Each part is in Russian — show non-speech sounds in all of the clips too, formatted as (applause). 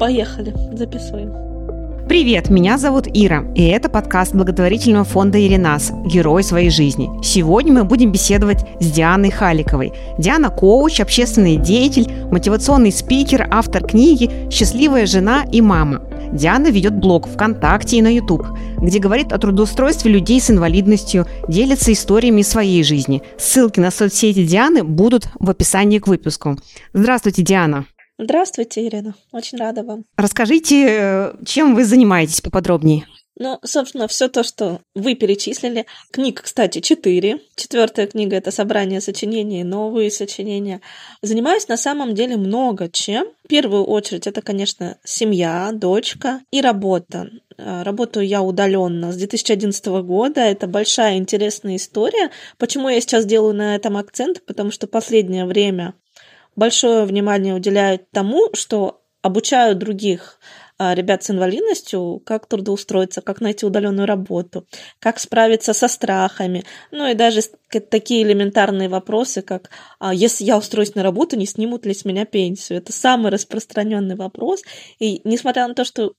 Поехали, записываем. Привет, меня зовут Ира, и это подкаст благотворительного фонда «Иринас. Герой своей жизни». Сегодня мы будем беседовать с Дианой Халиковой. Диана – коуч, общественный деятель, мотивационный спикер, автор книги «Счастливая жена и мама». Диана ведет блог ВКонтакте и на YouTube, где говорит о трудоустройстве людей с инвалидностью, делится историями своей жизни. Ссылки на соцсети Дианы будут в описании к выпуску. Здравствуйте, Диана. Здравствуйте, Ирина. Очень рада вам. Расскажите, чем вы занимаетесь поподробнее? Ну, собственно, все то, что вы перечислили. Книг, кстати, четыре. Четвертая книга это собрание сочинений, новые сочинения. Занимаюсь на самом деле много чем. В первую очередь это, конечно, семья, дочка и работа. Э, работаю я удаленно с 2011 года. Это большая интересная история. Почему я сейчас делаю на этом акцент? Потому что последнее время большое внимание уделяют тому, что обучают других а, ребят с инвалидностью, как трудоустроиться, как найти удаленную работу, как справиться со страхами, ну и даже такие элементарные вопросы, как а если я устроюсь на работу, не снимут ли с меня пенсию? Это самый распространенный вопрос. И несмотря на то, что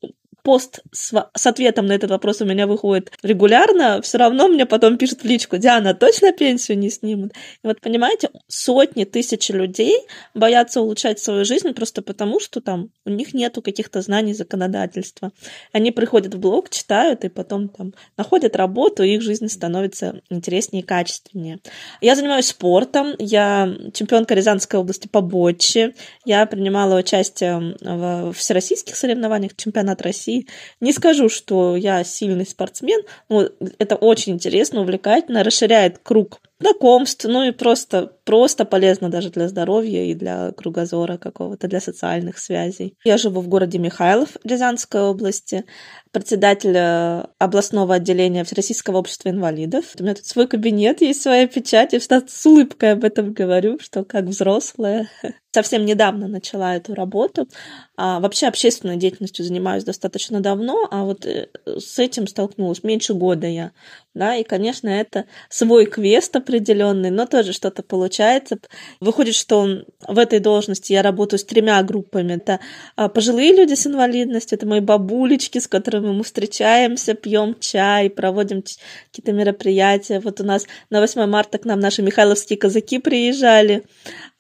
пост с, с ответом на этот вопрос у меня выходит регулярно, все равно мне потом пишут в личку, Диана, точно пенсию не снимут? И вот понимаете, сотни, тысячи людей боятся улучшать свою жизнь просто потому, что там у них нету каких-то знаний законодательства. Они приходят в блог, читают и потом там находят работу, и их жизнь становится интереснее и качественнее. Я занимаюсь спортом, я чемпионка Рязанской области по боче, я принимала участие в всероссийских соревнованиях, чемпионат России, России. Не скажу, что я сильный спортсмен, но это очень интересно, увлекательно, расширяет круг знакомств, ну и просто, просто полезно даже для здоровья и для кругозора какого-то, для социальных связей. Я живу в городе Михайлов Рязанской области, председатель э, областного отделения Всероссийского общества инвалидов. У меня тут свой кабинет, есть своя печать, я всегда с улыбкой об этом говорю, что как взрослая. (laughs) Совсем недавно начала эту работу. А вообще общественной деятельностью занимаюсь достаточно давно, а вот э, с этим столкнулась меньше года я. Да, и, конечно, это свой квест определенный, но тоже что-то получается. Выходит, что в этой должности я работаю с тремя группами. Это а, пожилые люди с инвалидностью, это мои бабулечки, с которыми мы встречаемся, пьем чай, проводим какие-то мероприятия. Вот у нас на 8 марта к нам наши михайловские казаки приезжали,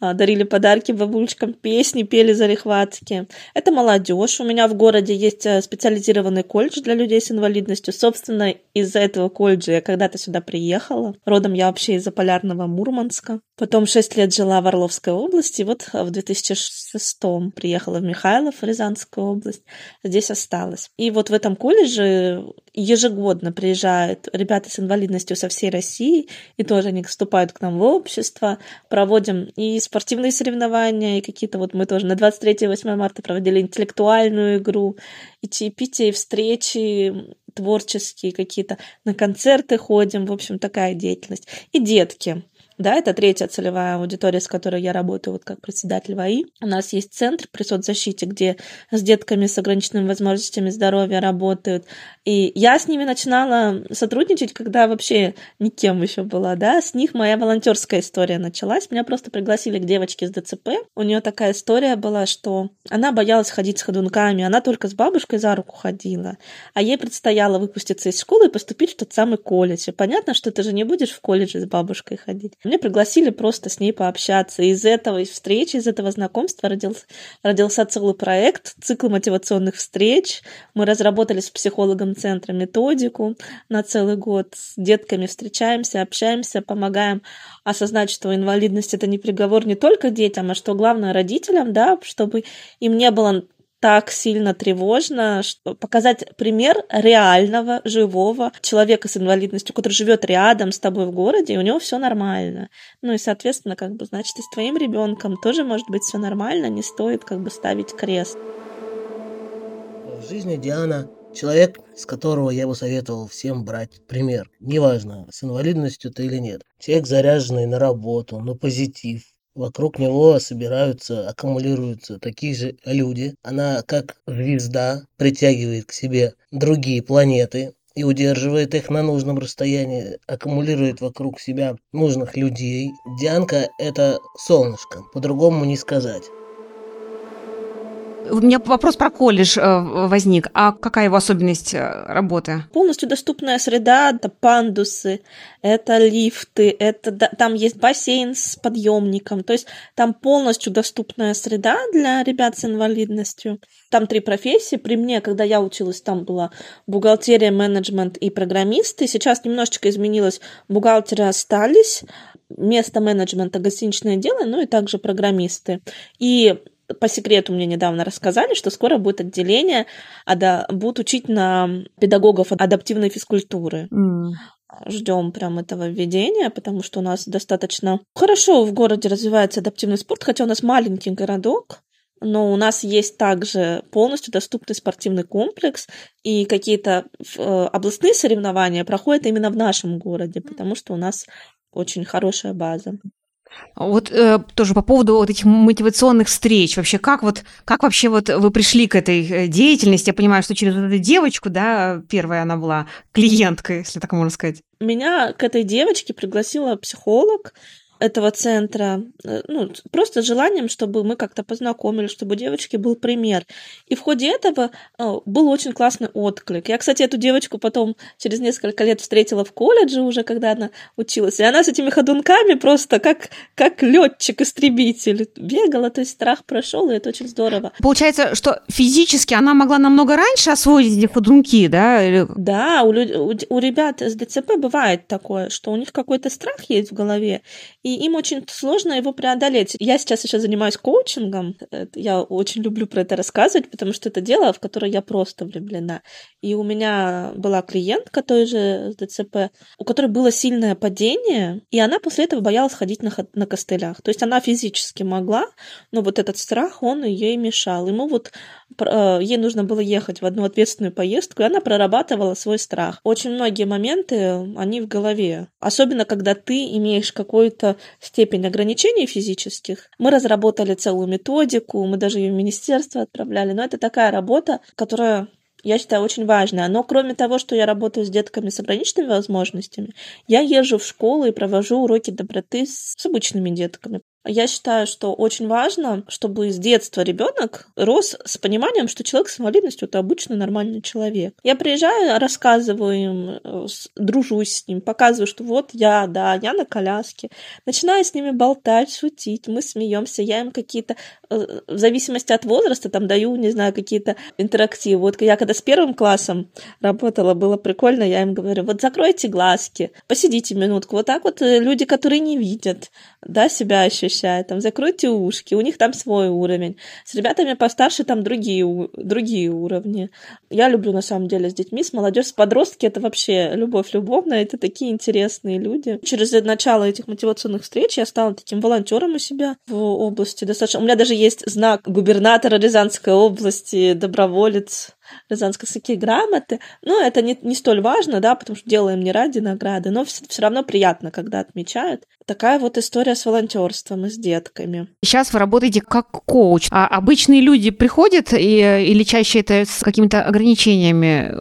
дарили подарки бабулечкам, песни пели зарехватские. Это молодежь. У меня в городе есть э, специализированный колледж для людей с инвалидностью. Собственно, из-за этого колледжа я когда-то сюда приехала. Родом я вообще из заполярного Мурманска. Потом шесть лет жила в Орловской области. Вот в 2006 приехала в Михайлов, Рязанскую область. Здесь осталась. И вот в этом колледже ежегодно приезжают ребята с инвалидностью со всей России, и тоже они вступают к нам в общество. Проводим и спортивные соревнования, и какие-то вот мы тоже на 23 и 8 марта проводили интеллектуальную игру, и чаепитие, и встречи творческие какие-то, на концерты ходим, в общем, такая деятельность. И детки. Да, это третья целевая аудитория, с которой я работаю вот как председатель ВАИ. У нас есть центр при соцзащите, где с детками с ограниченными возможностями здоровья работают. И я с ними начинала сотрудничать, когда вообще никем еще была, да. С них моя волонтерская история началась. Меня просто пригласили к девочке с ДЦП. У нее такая история была, что она боялась ходить с ходунками, она только с бабушкой за руку ходила. А ей предстояло выпуститься из школы и поступить в тот самый колледж. И понятно, что ты же не будешь в колледже с бабушкой ходить. Меня пригласили просто с ней пообщаться. Из этого из встречи, из этого знакомства родился, родился целый проект, цикл мотивационных встреч. Мы разработали с психологом центра методику на целый год. С детками встречаемся, общаемся, помогаем осознать, что инвалидность это не приговор не только детям, а что главное родителям, да, чтобы им не было так сильно тревожно, что показать пример реального, живого человека с инвалидностью, который живет рядом с тобой в городе, и у него все нормально. Ну и, соответственно, как бы, значит, и с твоим ребенком тоже может быть все нормально, не стоит как бы ставить крест. В жизни Диана человек, с которого я бы советовал всем брать пример. Неважно, с инвалидностью ты или нет. Человек, заряженный на работу, на позитив, Вокруг него собираются, аккумулируются такие же люди. Она, как звезда, притягивает к себе другие планеты и удерживает их на нужном расстоянии, аккумулирует вокруг себя нужных людей. Дианка – это солнышко, по-другому не сказать. У меня вопрос про колледж э, возник. А какая его особенность э, работы? Полностью доступная среда, это пандусы, это лифты, это там есть бассейн с подъемником. То есть там полностью доступная среда для ребят с инвалидностью. Там три профессии. При мне, когда я училась, там была бухгалтерия, менеджмент и программисты. Сейчас немножечко изменилось. Бухгалтеры остались, место менеджмента гостиничное дело, ну и также программисты. И по секрету мне недавно рассказали, что скоро будет отделение, ада, будут учить на педагогов адаптивной физкультуры. Mm. Ждем прям этого введения, потому что у нас достаточно хорошо в городе развивается адаптивный спорт, хотя у нас маленький городок, но у нас есть также полностью доступный спортивный комплекс, и какие-то э, областные соревнования проходят именно в нашем городе, потому что у нас очень хорошая база. Вот э, тоже по поводу вот этих мотивационных встреч. Вообще, как вот, как вообще вот вы пришли к этой э, деятельности? Я понимаю, что через эту девочку, да, первая она была клиенткой, если так можно сказать. Меня к этой девочке пригласила психолог, этого центра, э, ну, просто желанием, чтобы мы как-то познакомились, чтобы у девочки был пример. И в ходе этого э, был очень классный отклик. Я, кстати, эту девочку потом через несколько лет встретила в колледже уже, когда она училась. И она с этими ходунками просто как, как летчик-истребитель бегала, то есть страх прошел, и это очень здорово. Получается, что физически она могла намного раньше освоить эти ходунки, да? Или... Да, у, у, у ребят с ДЦП бывает такое, что у них какой-то страх есть в голове, и и им очень сложно его преодолеть. Я сейчас еще занимаюсь коучингом, я очень люблю про это рассказывать, потому что это дело, в которое я просто влюблена. И у меня была клиентка той же с ДЦП, у которой было сильное падение, и она после этого боялась ходить на, на костылях. То есть она физически могла, но вот этот страх, он ей мешал. Ему вот э, ей нужно было ехать в одну ответственную поездку, и она прорабатывала свой страх. Очень многие моменты, они в голове. Особенно, когда ты имеешь какую-то степень ограничений физических. Мы разработали целую методику, мы даже ее в министерство отправляли, но это такая работа, которая я считаю, очень важная. Но кроме того, что я работаю с детками с ограниченными возможностями, я езжу в школу и провожу уроки доброты с обычными детками. Я считаю, что очень важно, чтобы с детства ребенок рос с пониманием, что человек с инвалидностью это обычный нормальный человек. Я приезжаю, рассказываю им, э, дружусь с ним, показываю, что вот я, да, я на коляске. Начинаю с ними болтать, шутить, мы смеемся, я им какие-то, э, в зависимости от возраста, там даю, не знаю, какие-то интерактивы. Вот я когда с первым классом работала, было прикольно, я им говорю, вот закройте глазки, посидите минутку. Вот так вот э, люди, которые не видят, да, себя ощущают ощущает, там, закройте ушки, у них там свой уровень. С ребятами постарше там другие, другие уровни. Я люблю, на самом деле, с детьми, с молодежью, с подростки, это вообще любовь любовная, это такие интересные люди. Через начало этих мотивационных встреч я стала таким волонтером у себя в области достаточно. У меня даже есть знак губернатора Рязанской области, доброволец рязанско-языке грамоты. Но это не, не столь важно, да, потому что делаем не ради награды, но все, все равно приятно, когда отмечают. Такая вот история с волонтерством и с детками. Сейчас вы работаете как коуч. А обычные люди приходят и, или чаще это с какими-то ограничениями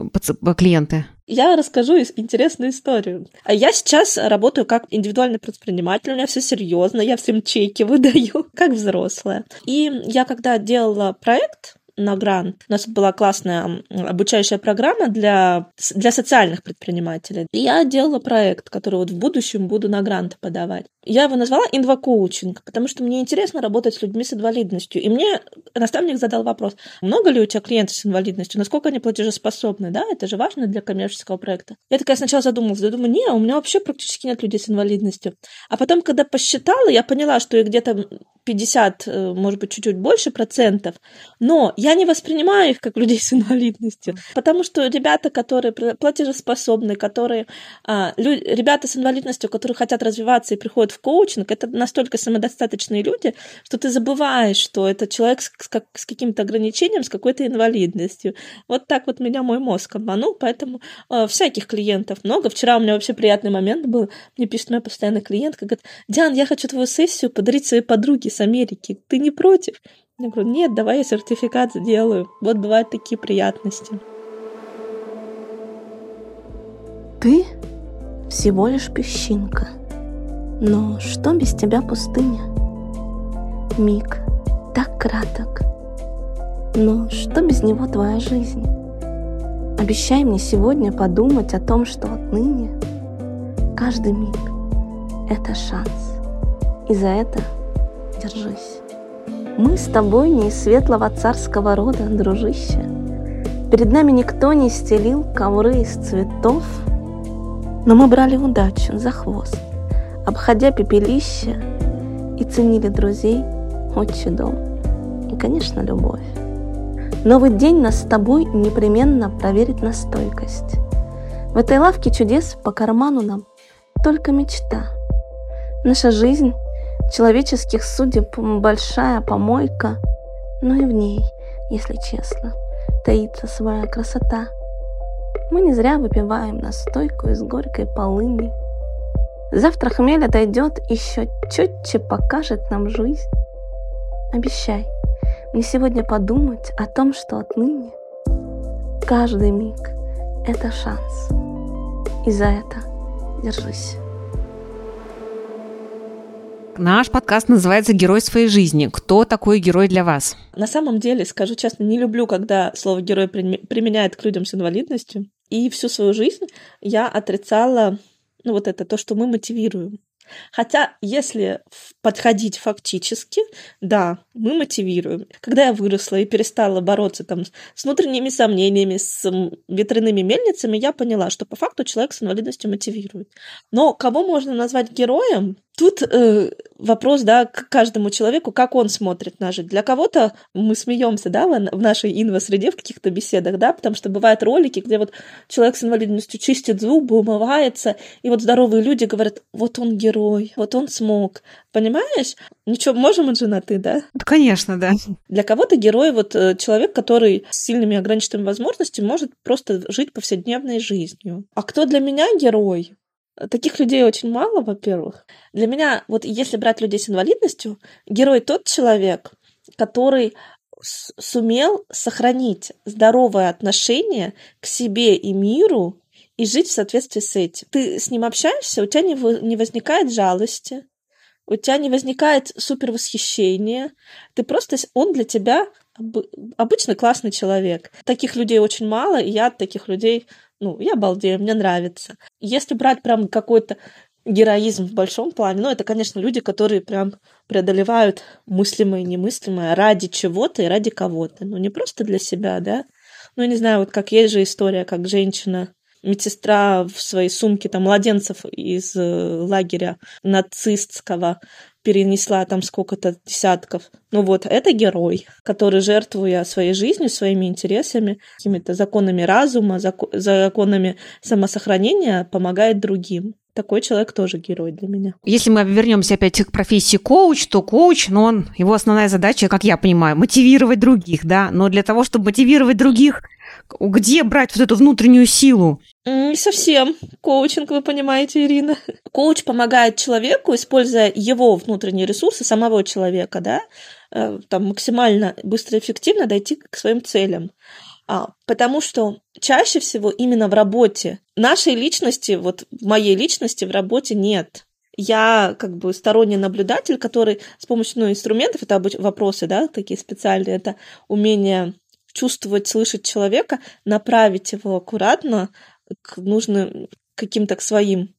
клиенты? Я расскажу интересную историю. Я сейчас работаю как индивидуальный предприниматель, у меня все серьезно, я всем чеки (laughs) выдаю, как взрослая. И я когда делала проект, на грант. У нас была классная обучающая программа для, для социальных предпринимателей. И я делала проект, который вот в будущем буду на гранты подавать. Я его назвала инвокоучинг, потому что мне интересно работать с людьми с инвалидностью. И мне наставник задал вопрос, много ли у тебя клиентов с инвалидностью, насколько они платежеспособны, да, это же важно для коммерческого проекта. Я такая сначала задумалась, я думаю, не, у меня вообще практически нет людей с инвалидностью. А потом, когда посчитала, я поняла, что их где-то 50, э, может быть, чуть-чуть больше процентов, но я не воспринимаю их как людей с инвалидностью, потому что ребята, которые платежеспособны, которые, а, лю, ребята с инвалидностью, которые хотят развиваться и приходят в коучинг, это настолько самодостаточные люди, что ты забываешь, что это человек с, как, с каким-то ограничением, с какой-то инвалидностью. Вот так вот меня мой мозг обманул, поэтому э, всяких клиентов много. Вчера у меня вообще приятный момент был, мне пишет моя постоянная клиентка, говорит, Диан, я хочу твою сессию подарить своей подруге с Америки, ты не против? Я говорю, нет, давай я сертификат сделаю. Вот бывают такие приятности. Ты всего лишь песчинка. Но что без тебя пустыня? Миг так краток. Но что без него твоя жизнь? Обещай мне сегодня подумать о том, что отныне каждый миг — это шанс. И за это держись. Мы с тобой не из светлого царского рода, дружище. Перед нами никто не стелил ковры из цветов, но мы брали удачу за хвост, обходя пепелище и ценили друзей, отчий дом и, конечно, любовь. Новый день нас с тобой непременно проверит на стойкость. В этой лавке чудес по карману нам только мечта. Наша жизнь человеческих судеб большая помойка, но и в ней, если честно, таится своя красота. Мы не зря выпиваем настойку из горькой полыни. Завтра хмель отойдет, еще четче покажет нам жизнь. Обещай мне сегодня подумать о том, что отныне каждый миг — это шанс. И за это держись. Наш подкаст называется «Герой своей жизни». Кто такой герой для вас? На самом деле, скажу честно, не люблю, когда слово «герой» применяет к людям с инвалидностью. И всю свою жизнь я отрицала ну, вот это, то, что мы мотивируем. Хотя, если подходить фактически, да, мы мотивируем. Когда я выросла и перестала бороться там с внутренними сомнениями, с ветряными мельницами, я поняла, что по факту человек с инвалидностью мотивирует. Но кого можно назвать героем? Тут э, вопрос, да, к каждому человеку, как он смотрит на жизнь. Для кого-то мы смеемся, да, в нашей инво-среде в каких-то беседах, да, потому что бывают ролики, где вот человек с инвалидностью чистит зубы, умывается, и вот здоровые люди говорят, вот он герой, вот он смог. Понимаешь? Ничего, можем он женатый, да? Да, конечно, да. Для кого-то герой вот э, человек, который с сильными ограниченными возможностями может просто жить повседневной жизнью. А кто для меня герой? Таких людей очень мало, во-первых. Для меня, вот если брать людей с инвалидностью, герой тот человек, который сумел сохранить здоровое отношение к себе и миру и жить в соответствии с этим. Ты с ним общаешься, у тебя не, не возникает жалости, у тебя не возникает супер восхищения. Ты просто, он для тебя обычно классный человек. Таких людей очень мало, и я от таких людей ну, я балдею, мне нравится. Если брать прям какой-то героизм в большом плане, ну, это, конечно, люди, которые прям преодолевают мыслимое и немыслимое ради чего-то и ради кого-то. Ну, не просто для себя, да. Ну, не знаю, вот как есть же история, как женщина медсестра в своей сумке там младенцев из э, лагеря нацистского перенесла там сколько-то десятков. Ну вот, это герой, который, жертвуя своей жизнью, своими интересами, какими-то законами разума, законами самосохранения, помогает другим. Такой человек тоже герой для меня. Если мы вернемся опять к профессии коуч, то коуч, ну, он, его основная задача, как я понимаю, мотивировать других, да, но для того, чтобы мотивировать других, где брать вот эту внутреннюю силу? Не совсем. Коучинг, вы понимаете, Ирина. Коуч помогает человеку, используя его внутренние ресурсы самого человека, да, э, там максимально быстро и эффективно дойти к своим целям. А, потому что чаще всего именно в работе нашей личности, вот моей личности в работе нет. Я как бы сторонний наблюдатель, который с помощью ну, инструментов, это вопросы, да, такие специальные, это умение чувствовать, слышать человека, направить его аккуратно к нужным каким-то к своим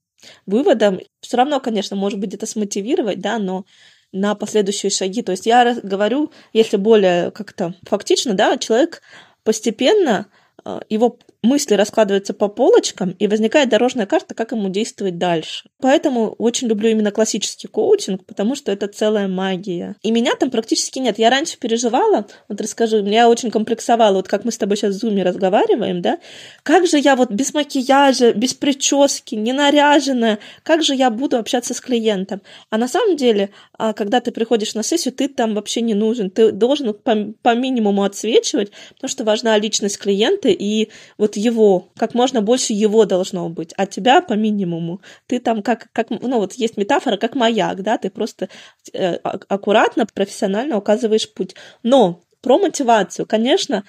выводам. Все равно, конечно, может быть, это смотивировать, да, но на последующие шаги. То есть я говорю, если более как-то фактично, да, человек постепенно Э, его мысли раскладываются по полочкам, и возникает дорожная карта, как ему действовать дальше. Поэтому очень люблю именно классический коучинг, потому что это целая магия. И меня там практически нет. Я раньше переживала, вот расскажу, я очень комплексовала, вот как мы с тобой сейчас в зуме разговариваем, да, как же я вот без макияжа, без прически, не наряженная, как же я буду общаться с клиентом? А на самом деле, а, когда ты приходишь на сессию, ты там вообще не нужен, ты должен по, по минимуму отсвечивать, потому что важна личность клиента, и вот его, как можно больше его должно быть, а тебя по минимуму. Ты там как, как ну вот есть метафора, как маяк, да, ты просто э, аккуратно, профессионально указываешь путь. Но про мотивацию, конечно,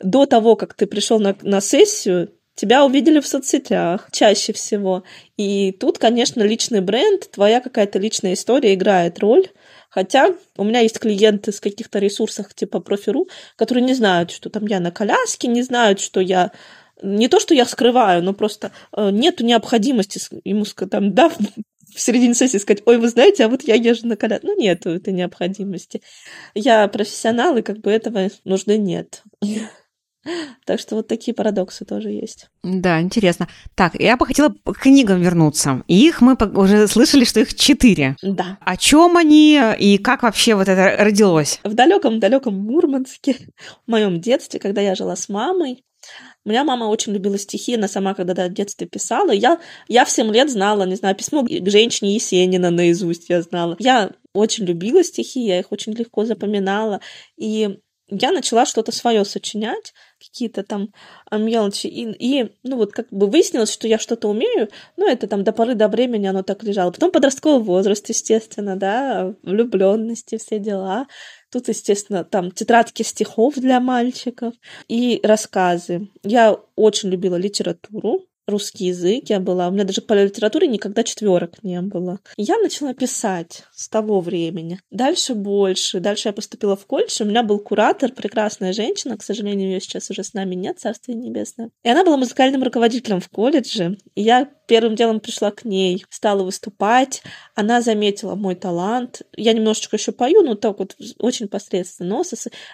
до того, как ты пришел на, на сессию, тебя увидели в соцсетях чаще всего. И тут, конечно, личный бренд, твоя какая-то личная история играет роль Хотя у меня есть клиенты с каких-то ресурсах типа профи.ру, которые не знают, что там я на коляске, не знают, что я не то, что я скрываю, но просто э, нету необходимости ему там, да, (laughs) в середине сессии сказать, ой, вы знаете, а вот я езжу на коляске. Ну, нету этой необходимости. Я профессионал, и как бы этого нужды нет. (laughs) Так что вот такие парадоксы тоже есть. Да, интересно. Так, я бы хотела к книгам вернуться. Их мы уже слышали, что их четыре. Да. О чем они и как вообще вот это родилось? В далеком-далеком Мурманске, в моем детстве, когда я жила с мамой, у меня мама очень любила стихи, она сама когда-то в детстве писала. Я, я в 7 лет знала, не знаю, письмо к женщине Есенина наизусть я знала. Я очень любила стихи, я их очень легко запоминала. И я начала что-то свое сочинять, какие-то там а, мелочи, и, и, ну, вот как бы выяснилось, что я что-то умею, ну, это там до поры до времени оно так лежало. Потом подростковый возраст, естественно, да, влюбленности, все дела. Тут, естественно, там тетрадки стихов для мальчиков и рассказы. Я очень любила литературу, русский язык я была. У меня даже по литературе никогда четверок не было. я начала писать с того времени. Дальше больше. Дальше я поступила в колледж. У меня был куратор, прекрасная женщина. К сожалению, ее сейчас уже с нами нет, царствие небесное. И она была музыкальным руководителем в колледже. И я первым делом пришла к ней, стала выступать. Она заметила мой талант. Я немножечко еще пою, но так вот очень посредственно. Но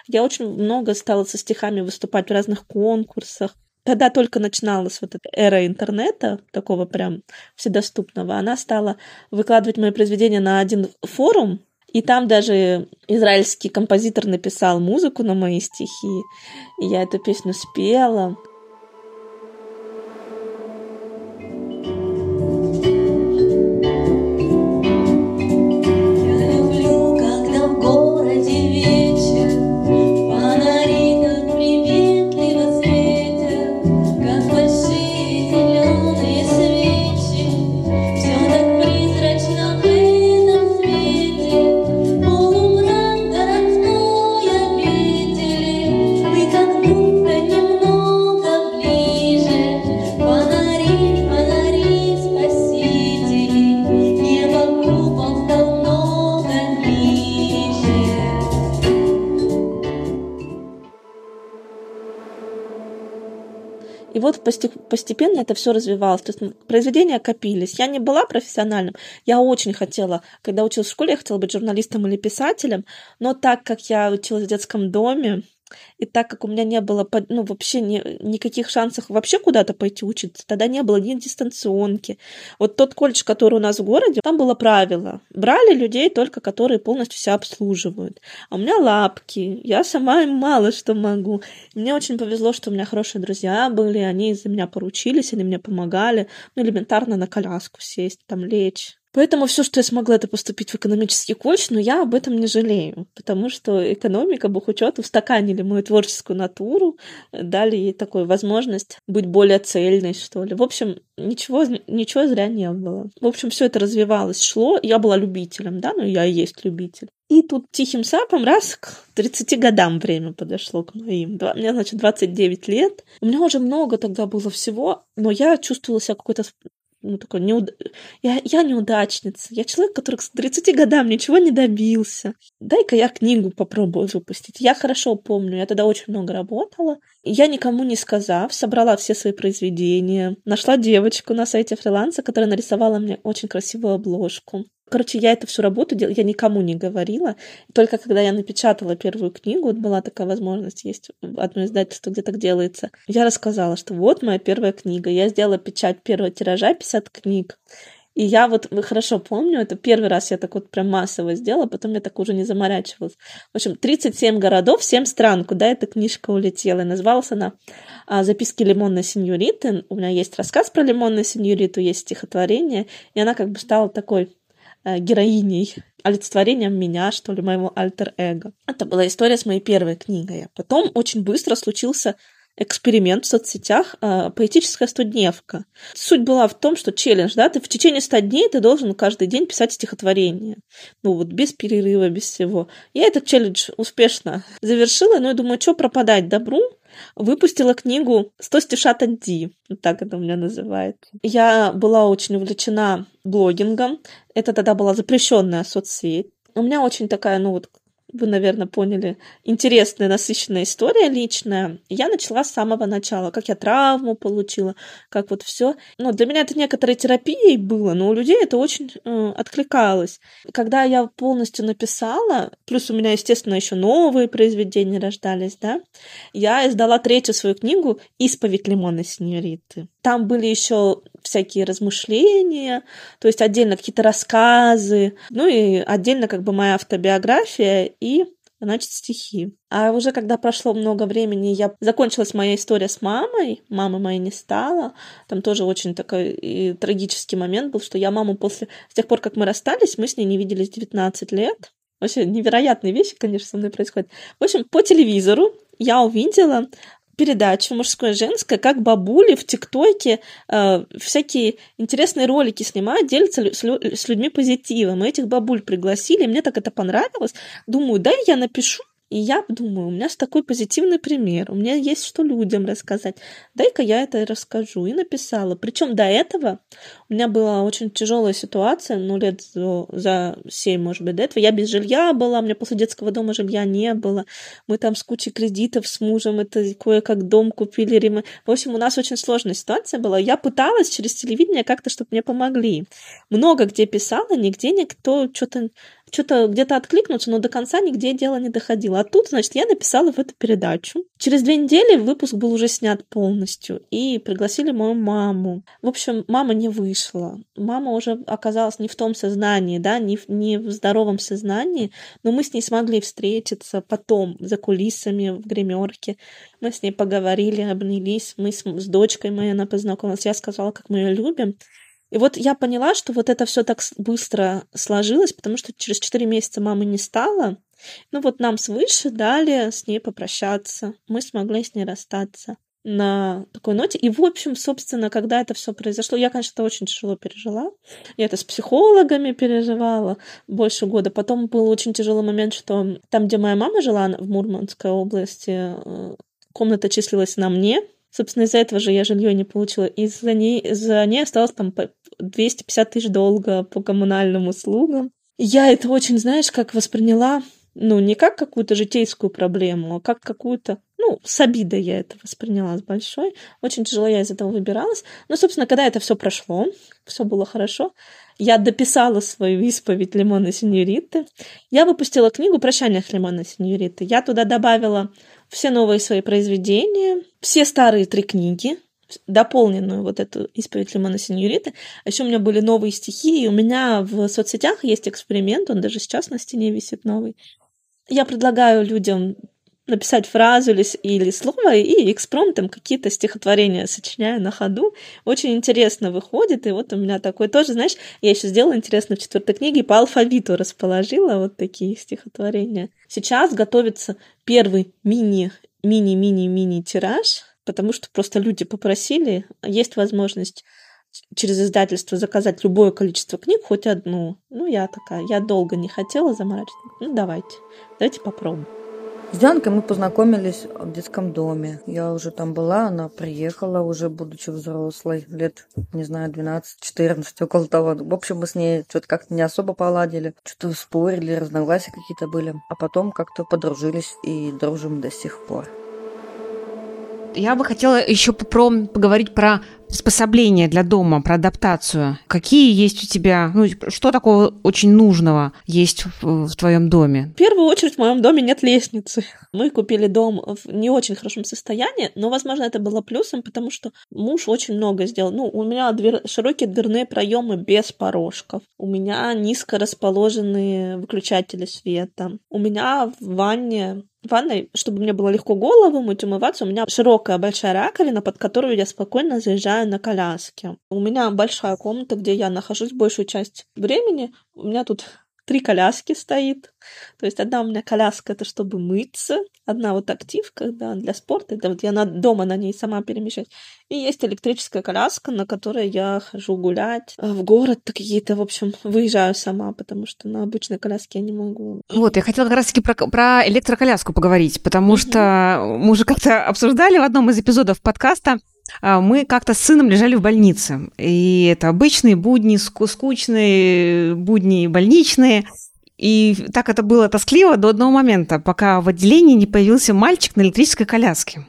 я очень много стала со стихами выступать в разных конкурсах когда только начиналась вот эта эра интернета, такого прям вседоступного, она стала выкладывать мои произведения на один форум, и там даже израильский композитор написал музыку на мои стихи, и я эту песню спела. Вот постепенно это все развивалось. То есть произведения копились. Я не была профессиональным. Я очень хотела, когда училась в школе, я хотела быть журналистом или писателем, но так как я училась в детском доме, и так как у меня не было ну, вообще ни, никаких шансов вообще куда-то пойти учиться, тогда не было ни дистанционки. Вот тот колледж, который у нас в городе, там было правило. Брали людей только, которые полностью себя обслуживают. А у меня лапки, я сама мало что могу. мне очень повезло, что у меня хорошие друзья были, они за меня поручились, они мне помогали. Ну, элементарно на коляску сесть, там лечь. Поэтому все, что я смогла, это поступить в экономический колледж, но я об этом не жалею, потому что экономика, бухучет устаканили мою творческую натуру, дали ей такую возможность быть более цельной, что ли. В общем, ничего, ничего зря не было. В общем, все это развивалось, шло. Я была любителем, да, ну я и есть любитель. И тут тихим сапом раз к 30 годам время подошло к моим. Мне, значит, 29 лет. У меня уже много тогда было всего, но я чувствовала себя какой-то ну, такой, неуд... я, я неудачница, я человек, который к 30 годам ничего не добился. Дай-ка я книгу попробую выпустить. Я хорошо помню, я тогда очень много работала. Я никому не сказав, собрала все свои произведения, нашла девочку на сайте фриланса, которая нарисовала мне очень красивую обложку. Короче, я эту всю работу делала, я никому не говорила. Только когда я напечатала первую книгу, вот была такая возможность, есть одно издательство, где так делается, я рассказала, что вот моя первая книга. Я сделала печать первого тиража, 50 книг. И я вот хорошо помню, это первый раз я так вот прям массово сделала, потом я так уже не заморачивалась. В общем, 37 городов, 7 стран, куда эта книжка улетела. И называлась она а, «Записки лимонной сеньориты». У меня есть рассказ про лимонную сеньориту, есть стихотворение, и она как бы стала такой героиней, олицетворением меня, что ли, моего альтер-эго. Это была история с моей первой книгой. Потом очень быстро случился эксперимент в соцсетях э, «Поэтическая студневка». Суть была в том, что челлендж, да, ты в течение 100 дней ты должен каждый день писать стихотворение. Ну вот, без перерыва, без всего. Я этот челлендж успешно завершила, но я думаю, что пропадать добру? Выпустила книгу «100 стишат от Ди». Вот так это у меня называется. Я была очень увлечена блогингом. Это тогда была запрещенная соцсеть. у меня очень такая, ну вот, вы, наверное, поняли, интересная, насыщенная история личная. Я начала с самого начала, как я травму получила, как вот все. Ну, для меня это некоторой терапией было, но у людей это очень э, откликалось. Когда я полностью написала, плюс у меня, естественно, еще новые произведения рождались, да, я издала третью свою книгу «Исповедь лимонной синьориты». Там были еще всякие размышления, то есть отдельно какие-то рассказы, ну и отдельно как бы моя автобиография и значит, стихи. А уже когда прошло много времени, я закончилась моя история с мамой, мамы моей не стало, там тоже очень такой и трагический момент был, что я маму после, с тех пор, как мы расстались, мы с ней не виделись 19 лет, Вообще невероятные вещи, конечно, со мной происходят. В общем, по телевизору я увидела передачу мужское женское, как бабули в ТикТоке э, всякие интересные ролики снимают, делятся с, с людьми позитивом. Мы этих бабуль пригласили, мне так это понравилось. Думаю, дай я напишу и я думаю, у меня же такой позитивный пример, у меня есть что людям рассказать. Дай-ка я это расскажу. И написала. Причем до этого у меня была очень тяжелая ситуация, ну, лет за, 7, может быть, до этого. Я без жилья была, у меня после детского дома жилья не было. Мы там с кучей кредитов с мужем, это кое-как дом купили. Ремонт. В общем, у нас очень сложная ситуация была. Я пыталась через телевидение как-то, чтобы мне помогли. Много где писала, нигде никто что-то что-то где-то откликнуться, но до конца нигде дело не доходило. А тут, значит, я написала в эту передачу. Через две недели выпуск был уже снят полностью, и пригласили мою маму. В общем, мама не вышла. Мама уже оказалась не в том сознании, да, не в, не в здоровом сознании, но мы с ней смогли встретиться потом за кулисами в гримерке. Мы с ней поговорили, обнялись, мы с, с дочкой моей она познакомилась. Я сказала, как мы ее любим. И вот я поняла, что вот это все так быстро сложилось, потому что через 4 месяца мамы не стало. Ну вот нам свыше дали с ней попрощаться. Мы смогли с ней расстаться на такой ноте. И, в общем, собственно, когда это все произошло, я, конечно, это очень тяжело пережила. Я это с психологами переживала больше года. Потом был очень тяжелый момент, что там, где моя мама жила, в Мурманской области, э, комната числилась на мне, Собственно, из-за этого же я жилье не получила. И за ней, за ней осталось там 250 тысяч долга по коммунальным услугам. Я это очень, знаешь, как восприняла, ну, не как какую-то житейскую проблему, а как какую-то, ну, с обидой я это восприняла с большой. Очень тяжело я из этого выбиралась. Но, собственно, когда это все прошло, все было хорошо, я дописала свою исповедь Лимона Синьориты. Я выпустила книгу «Прощание с Лимона Синьориты». Я туда добавила все новые свои произведения, все старые три книги, дополненную вот эту исповедь Лимона Синьориты. А еще у меня были новые стихи, и у меня в соцсетях есть эксперимент, он даже сейчас на стене висит новый. Я предлагаю людям написать фразу или, или слово, и экспромтом какие-то стихотворения сочиняю на ходу. Очень интересно выходит, и вот у меня такой тоже, знаешь, я еще сделала интересно в четвертой книге, по алфавиту расположила вот такие стихотворения. Сейчас готовится первый мини, мини-мини-мини тираж, потому что просто люди попросили, есть возможность через издательство заказать любое количество книг, хоть одну. Ну, я такая, я долго не хотела заморачиваться. Ну, давайте, давайте попробуем. С Дианкой мы познакомились в детском доме. Я уже там была, она приехала уже, будучи взрослой, лет, не знаю, 12-14, около того. В общем, мы с ней что-то как-то не особо поладили, что-то спорили, разногласия какие-то были. А потом как-то подружились и дружим до сих пор. Я бы хотела еще про, поговорить про приспособления для дома, про адаптацию. Какие есть у тебя, ну, что такого очень нужного есть в, в твоем доме? В первую очередь в моем доме нет лестницы. Мы купили дом в не очень хорошем состоянии, но, возможно, это было плюсом, потому что муж очень много сделал. Ну, у меня двер... широкие дверные проемы без порожков. У меня низко расположенные выключатели света. У меня в ванне ванной, чтобы мне было легко голову мыть, умываться, у меня широкая большая раковина, под которую я спокойно заезжаю на коляске. У меня большая комната, где я нахожусь большую часть времени. У меня тут три коляски стоит. То есть одна у меня коляска это чтобы мыться, одна вот активка, да, для спорта, это вот я на, дома на ней сама перемещаюсь. И есть электрическая коляска, на которой я хожу гулять в город какие-то, в общем, выезжаю сама, потому что на обычной коляске я не могу. Вот, я хотела как раз-таки про, про электроколяску поговорить, потому mm-hmm. что мы уже как-то обсуждали в одном из эпизодов подкаста, а, мы как-то с сыном лежали в больнице. И это обычные будни, скучные будни больничные. И так это было тоскливо до одного момента, пока в отделении не появился мальчик на электрической коляске.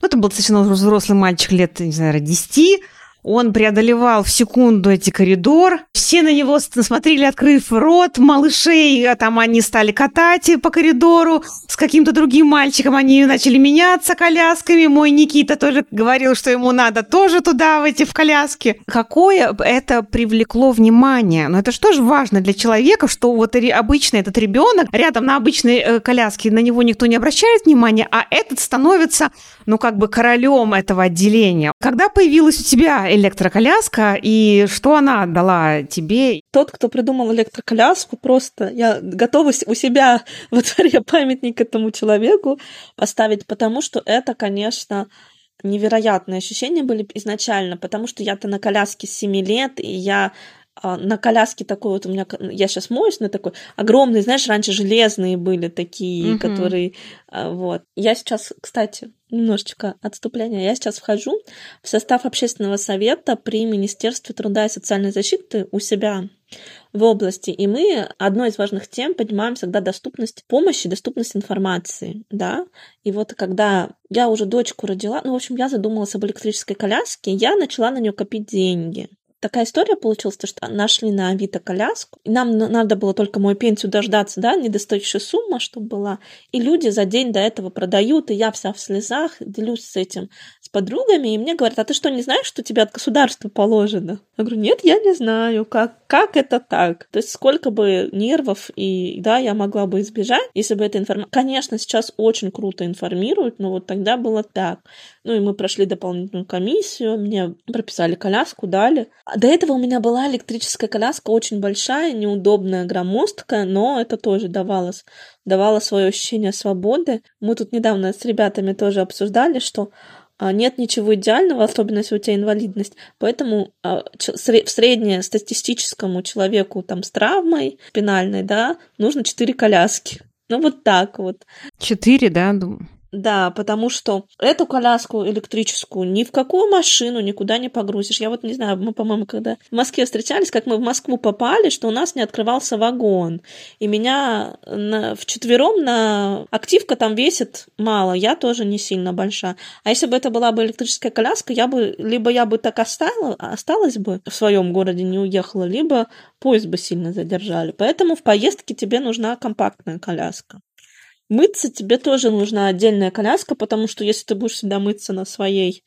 Ну, это был достаточно взрослый мальчик лет, не знаю, 10, он преодолевал в секунду эти коридор. Все на него смотрели, открыв рот. Малышей, а там они стали катать по коридору. С каким-то другим мальчиком они начали меняться колясками. Мой Никита тоже говорил, что ему надо тоже туда, в эти в коляски. Какое это привлекло внимание? Но это что же важно для человека, что вот обычно этот ребенок рядом на обычной э, коляске, на него никто не обращает внимания, а этот становится, ну, как бы королем этого отделения. Когда появилась у тебя электроколяска, и что она дала тебе? Тот, кто придумал электроколяску, просто я готова у себя (laughs) во дворе памятник этому человеку поставить, потому что это, конечно, невероятные ощущения были изначально, потому что я-то на коляске с 7 лет, и я а, на коляске такой вот у меня, я сейчас моюсь на такой огромный, знаешь, раньше железные были такие, mm-hmm. которые, а, вот. Я сейчас, кстати, немножечко отступления. Я сейчас вхожу в состав общественного совета при Министерстве труда и социальной защиты у себя в области, и мы одной из важных тем поднимаем всегда доступность помощи, доступность информации, да, и вот когда я уже дочку родила, ну, в общем, я задумалась об электрической коляске, я начала на нее копить деньги такая история получилась, то, что нашли на Авито коляску, и нам надо было только мою пенсию дождаться, да, недостающая сумма, чтобы была, и люди за день до этого продают, и я вся в слезах, делюсь с этим с подругами, и мне говорят, а ты что, не знаешь, что тебе от государства положено? Я говорю, нет, я не знаю, как, как это так? То есть сколько бы нервов и, да, я могла бы избежать, если бы эта информация... Конечно, сейчас очень круто информируют, но вот тогда было так. Ну и мы прошли дополнительную комиссию, мне прописали коляску, дали. До этого у меня была электрическая коляска, очень большая, неудобная, громоздкая, но это тоже давалось, давало свое ощущение свободы. Мы тут недавно с ребятами тоже обсуждали, что нет ничего идеального, особенно если у тебя инвалидность. Поэтому а, в среднее статистическому человеку там с травмой спинальной, да, нужно четыре коляски. Ну вот так вот. Четыре, да, думаю. Да, потому что эту коляску электрическую ни в какую машину никуда не погрузишь. Я вот не знаю, мы, по-моему, когда в Москве встречались, как мы в Москву попали, что у нас не открывался вагон. И меня на, вчетвером на активка там весит мало, я тоже не сильно большая. А если бы это была бы электрическая коляска, я бы либо я бы так оставила, осталась бы в своем городе, не уехала, либо поезд бы сильно задержали. Поэтому в поездке тебе нужна компактная коляска. Мыться тебе тоже нужна отдельная коляска, потому что если ты будешь всегда мыться на своей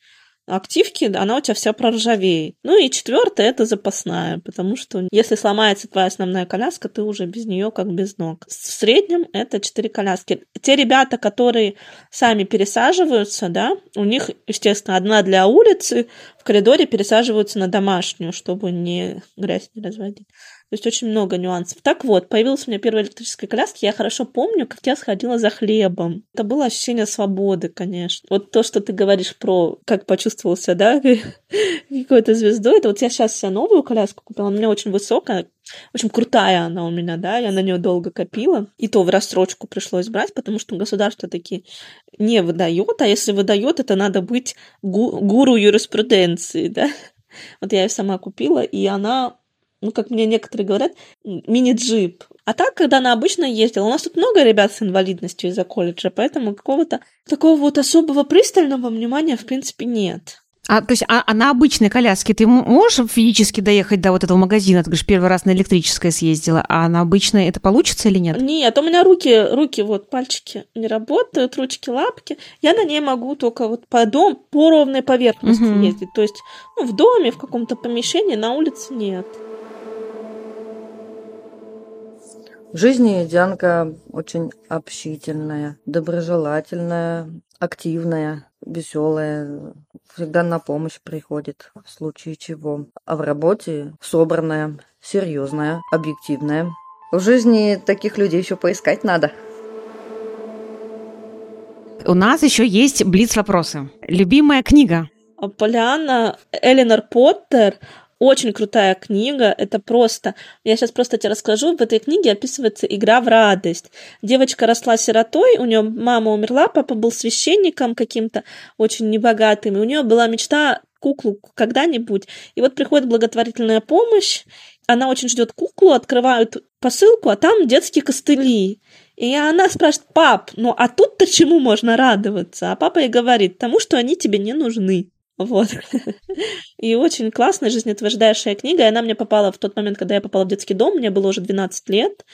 активке, она у тебя вся проржавеет. Ну и четвертое это запасная, потому что если сломается твоя основная коляска, ты уже без нее как без ног. В среднем это четыре коляски. Те ребята, которые сами пересаживаются, да, у них, естественно, одна для улицы, в коридоре пересаживаются на домашнюю, чтобы не грязь не разводить. То есть очень много нюансов. Так вот, появилась у меня первая электрическая коляска. Я хорошо помню, как я сходила за хлебом. Это было ощущение свободы, конечно. Вот то, что ты говоришь про как почувствовался, да, (laughs) какой-то звездой. Это вот я сейчас себе новую коляску купила. Она у меня очень высокая, очень крутая она у меня, да, я на нее долго копила. И то в рассрочку пришлось брать, потому что государство такие не выдает, а если выдает, это надо быть гу- гуру юриспруденции, да. (laughs) Вот я ее сама купила, и она ну, как мне некоторые говорят, мини-джип. А так, когда она обычно ездила, у нас тут много ребят с инвалидностью из-за колледжа, поэтому какого-то такого вот особого пристального внимания, в принципе, нет. А, то есть, а, а на обычной коляске ты можешь физически доехать до вот этого магазина? Ты говоришь, первый раз на электрическое съездила, а на обычной это получится или нет? Нет, у меня руки, руки вот, пальчики не работают, ручки, лапки. Я на ней могу только вот по дому, по ровной поверхности угу. ездить. То есть, ну, в доме, в каком-то помещении, на улице нет. В жизни Дианка очень общительная, доброжелательная, активная, веселая, всегда на помощь приходит в случае чего. А в работе собранная, серьезная, объективная. В жизни таких людей еще поискать надо. У нас еще есть блиц-вопросы. Любимая книга? Полианна Эленор Поттер очень крутая книга, это просто... Я сейчас просто тебе расскажу. В этой книге описывается игра в радость. Девочка росла сиротой, у нее мама умерла, папа был священником каким-то очень небогатым, и у нее была мечта куклу когда-нибудь. И вот приходит благотворительная помощь, она очень ждет куклу, открывают посылку, а там детские костыли. И она спрашивает, пап, ну а тут-то чему можно радоваться? А папа ей говорит, тому, что они тебе не нужны. Вот. И очень классная, жизнеутверждающая книга. И она мне попала в тот момент, когда я попала в детский дом. Мне было уже 12 лет.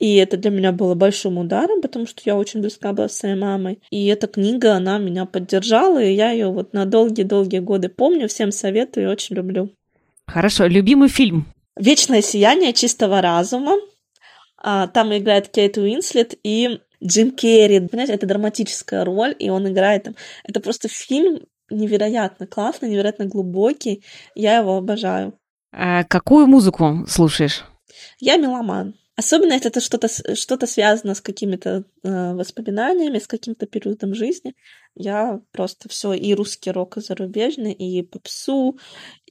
И это для меня было большим ударом, потому что я очень близка была с своей мамой. И эта книга, она меня поддержала, и я ее вот на долгие-долгие годы помню, всем советую и очень люблю. Хорошо, любимый фильм? «Вечное сияние чистого разума». А, там играет Кейт Уинслет и Джим Керри. Понимаете, это драматическая роль, и он играет там. Это просто фильм невероятно классный, невероятно глубокий. Я его обожаю. А какую музыку слушаешь? Я меломан. Особенно если это что-то что связано с какими-то э, воспоминаниями, с каким-то периодом жизни. Я просто все и русский рок, и зарубежный, и попсу,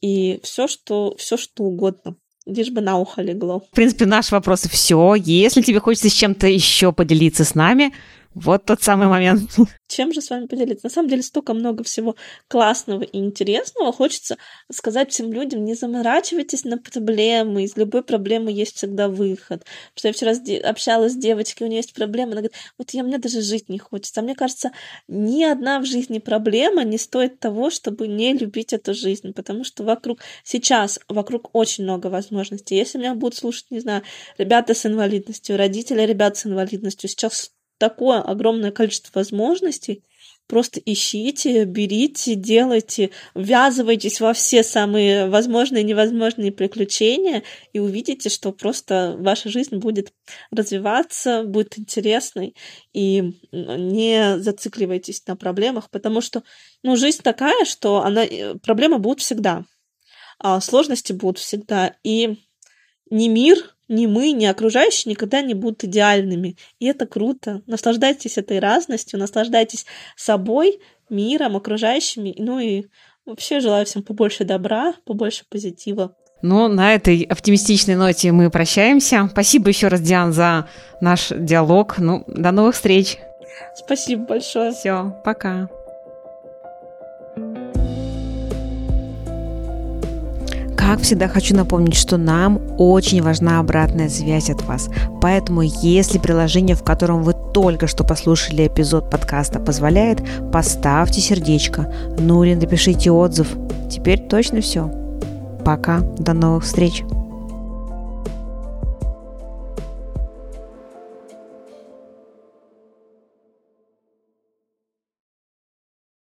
и все что, все что угодно. Лишь бы на ухо легло. В принципе, наш вопрос все. Если тебе хочется с чем-то еще поделиться с нами, вот тот самый момент. Чем же с вами поделиться? На самом деле столько много всего классного и интересного. Хочется сказать всем людям, не заморачивайтесь на проблемы. Из любой проблемы есть всегда выход. Потому что я вчера общалась с девочкой, у нее есть проблема, она говорит, вот я, мне даже жить не хочется. А мне кажется, ни одна в жизни проблема не стоит того, чтобы не любить эту жизнь, потому что вокруг сейчас, вокруг очень много возможностей. Если меня будут слушать, не знаю, ребята с инвалидностью, родители ребят с инвалидностью, сейчас такое огромное количество возможностей. Просто ищите, берите, делайте, ввязывайтесь во все самые возможные и невозможные приключения и увидите, что просто ваша жизнь будет развиваться, будет интересной. И не зацикливайтесь на проблемах, потому что ну, жизнь такая, что она, э, проблемы будут всегда, а сложности будут всегда. И не мир ни мы, ни окружающие никогда не будут идеальными. И это круто. Наслаждайтесь этой разностью, наслаждайтесь собой, миром, окружающими. Ну и вообще желаю всем побольше добра, побольше позитива. Ну, на этой оптимистичной ноте мы прощаемся. Спасибо еще раз, Диан, за наш диалог. Ну, до новых встреч. Спасибо большое. Все, пока. Как всегда хочу напомнить, что нам очень важна обратная связь от вас. Поэтому, если приложение, в котором вы только что послушали эпизод подкаста, позволяет, поставьте сердечко, ну или напишите отзыв. Теперь точно все. Пока, до новых встреч!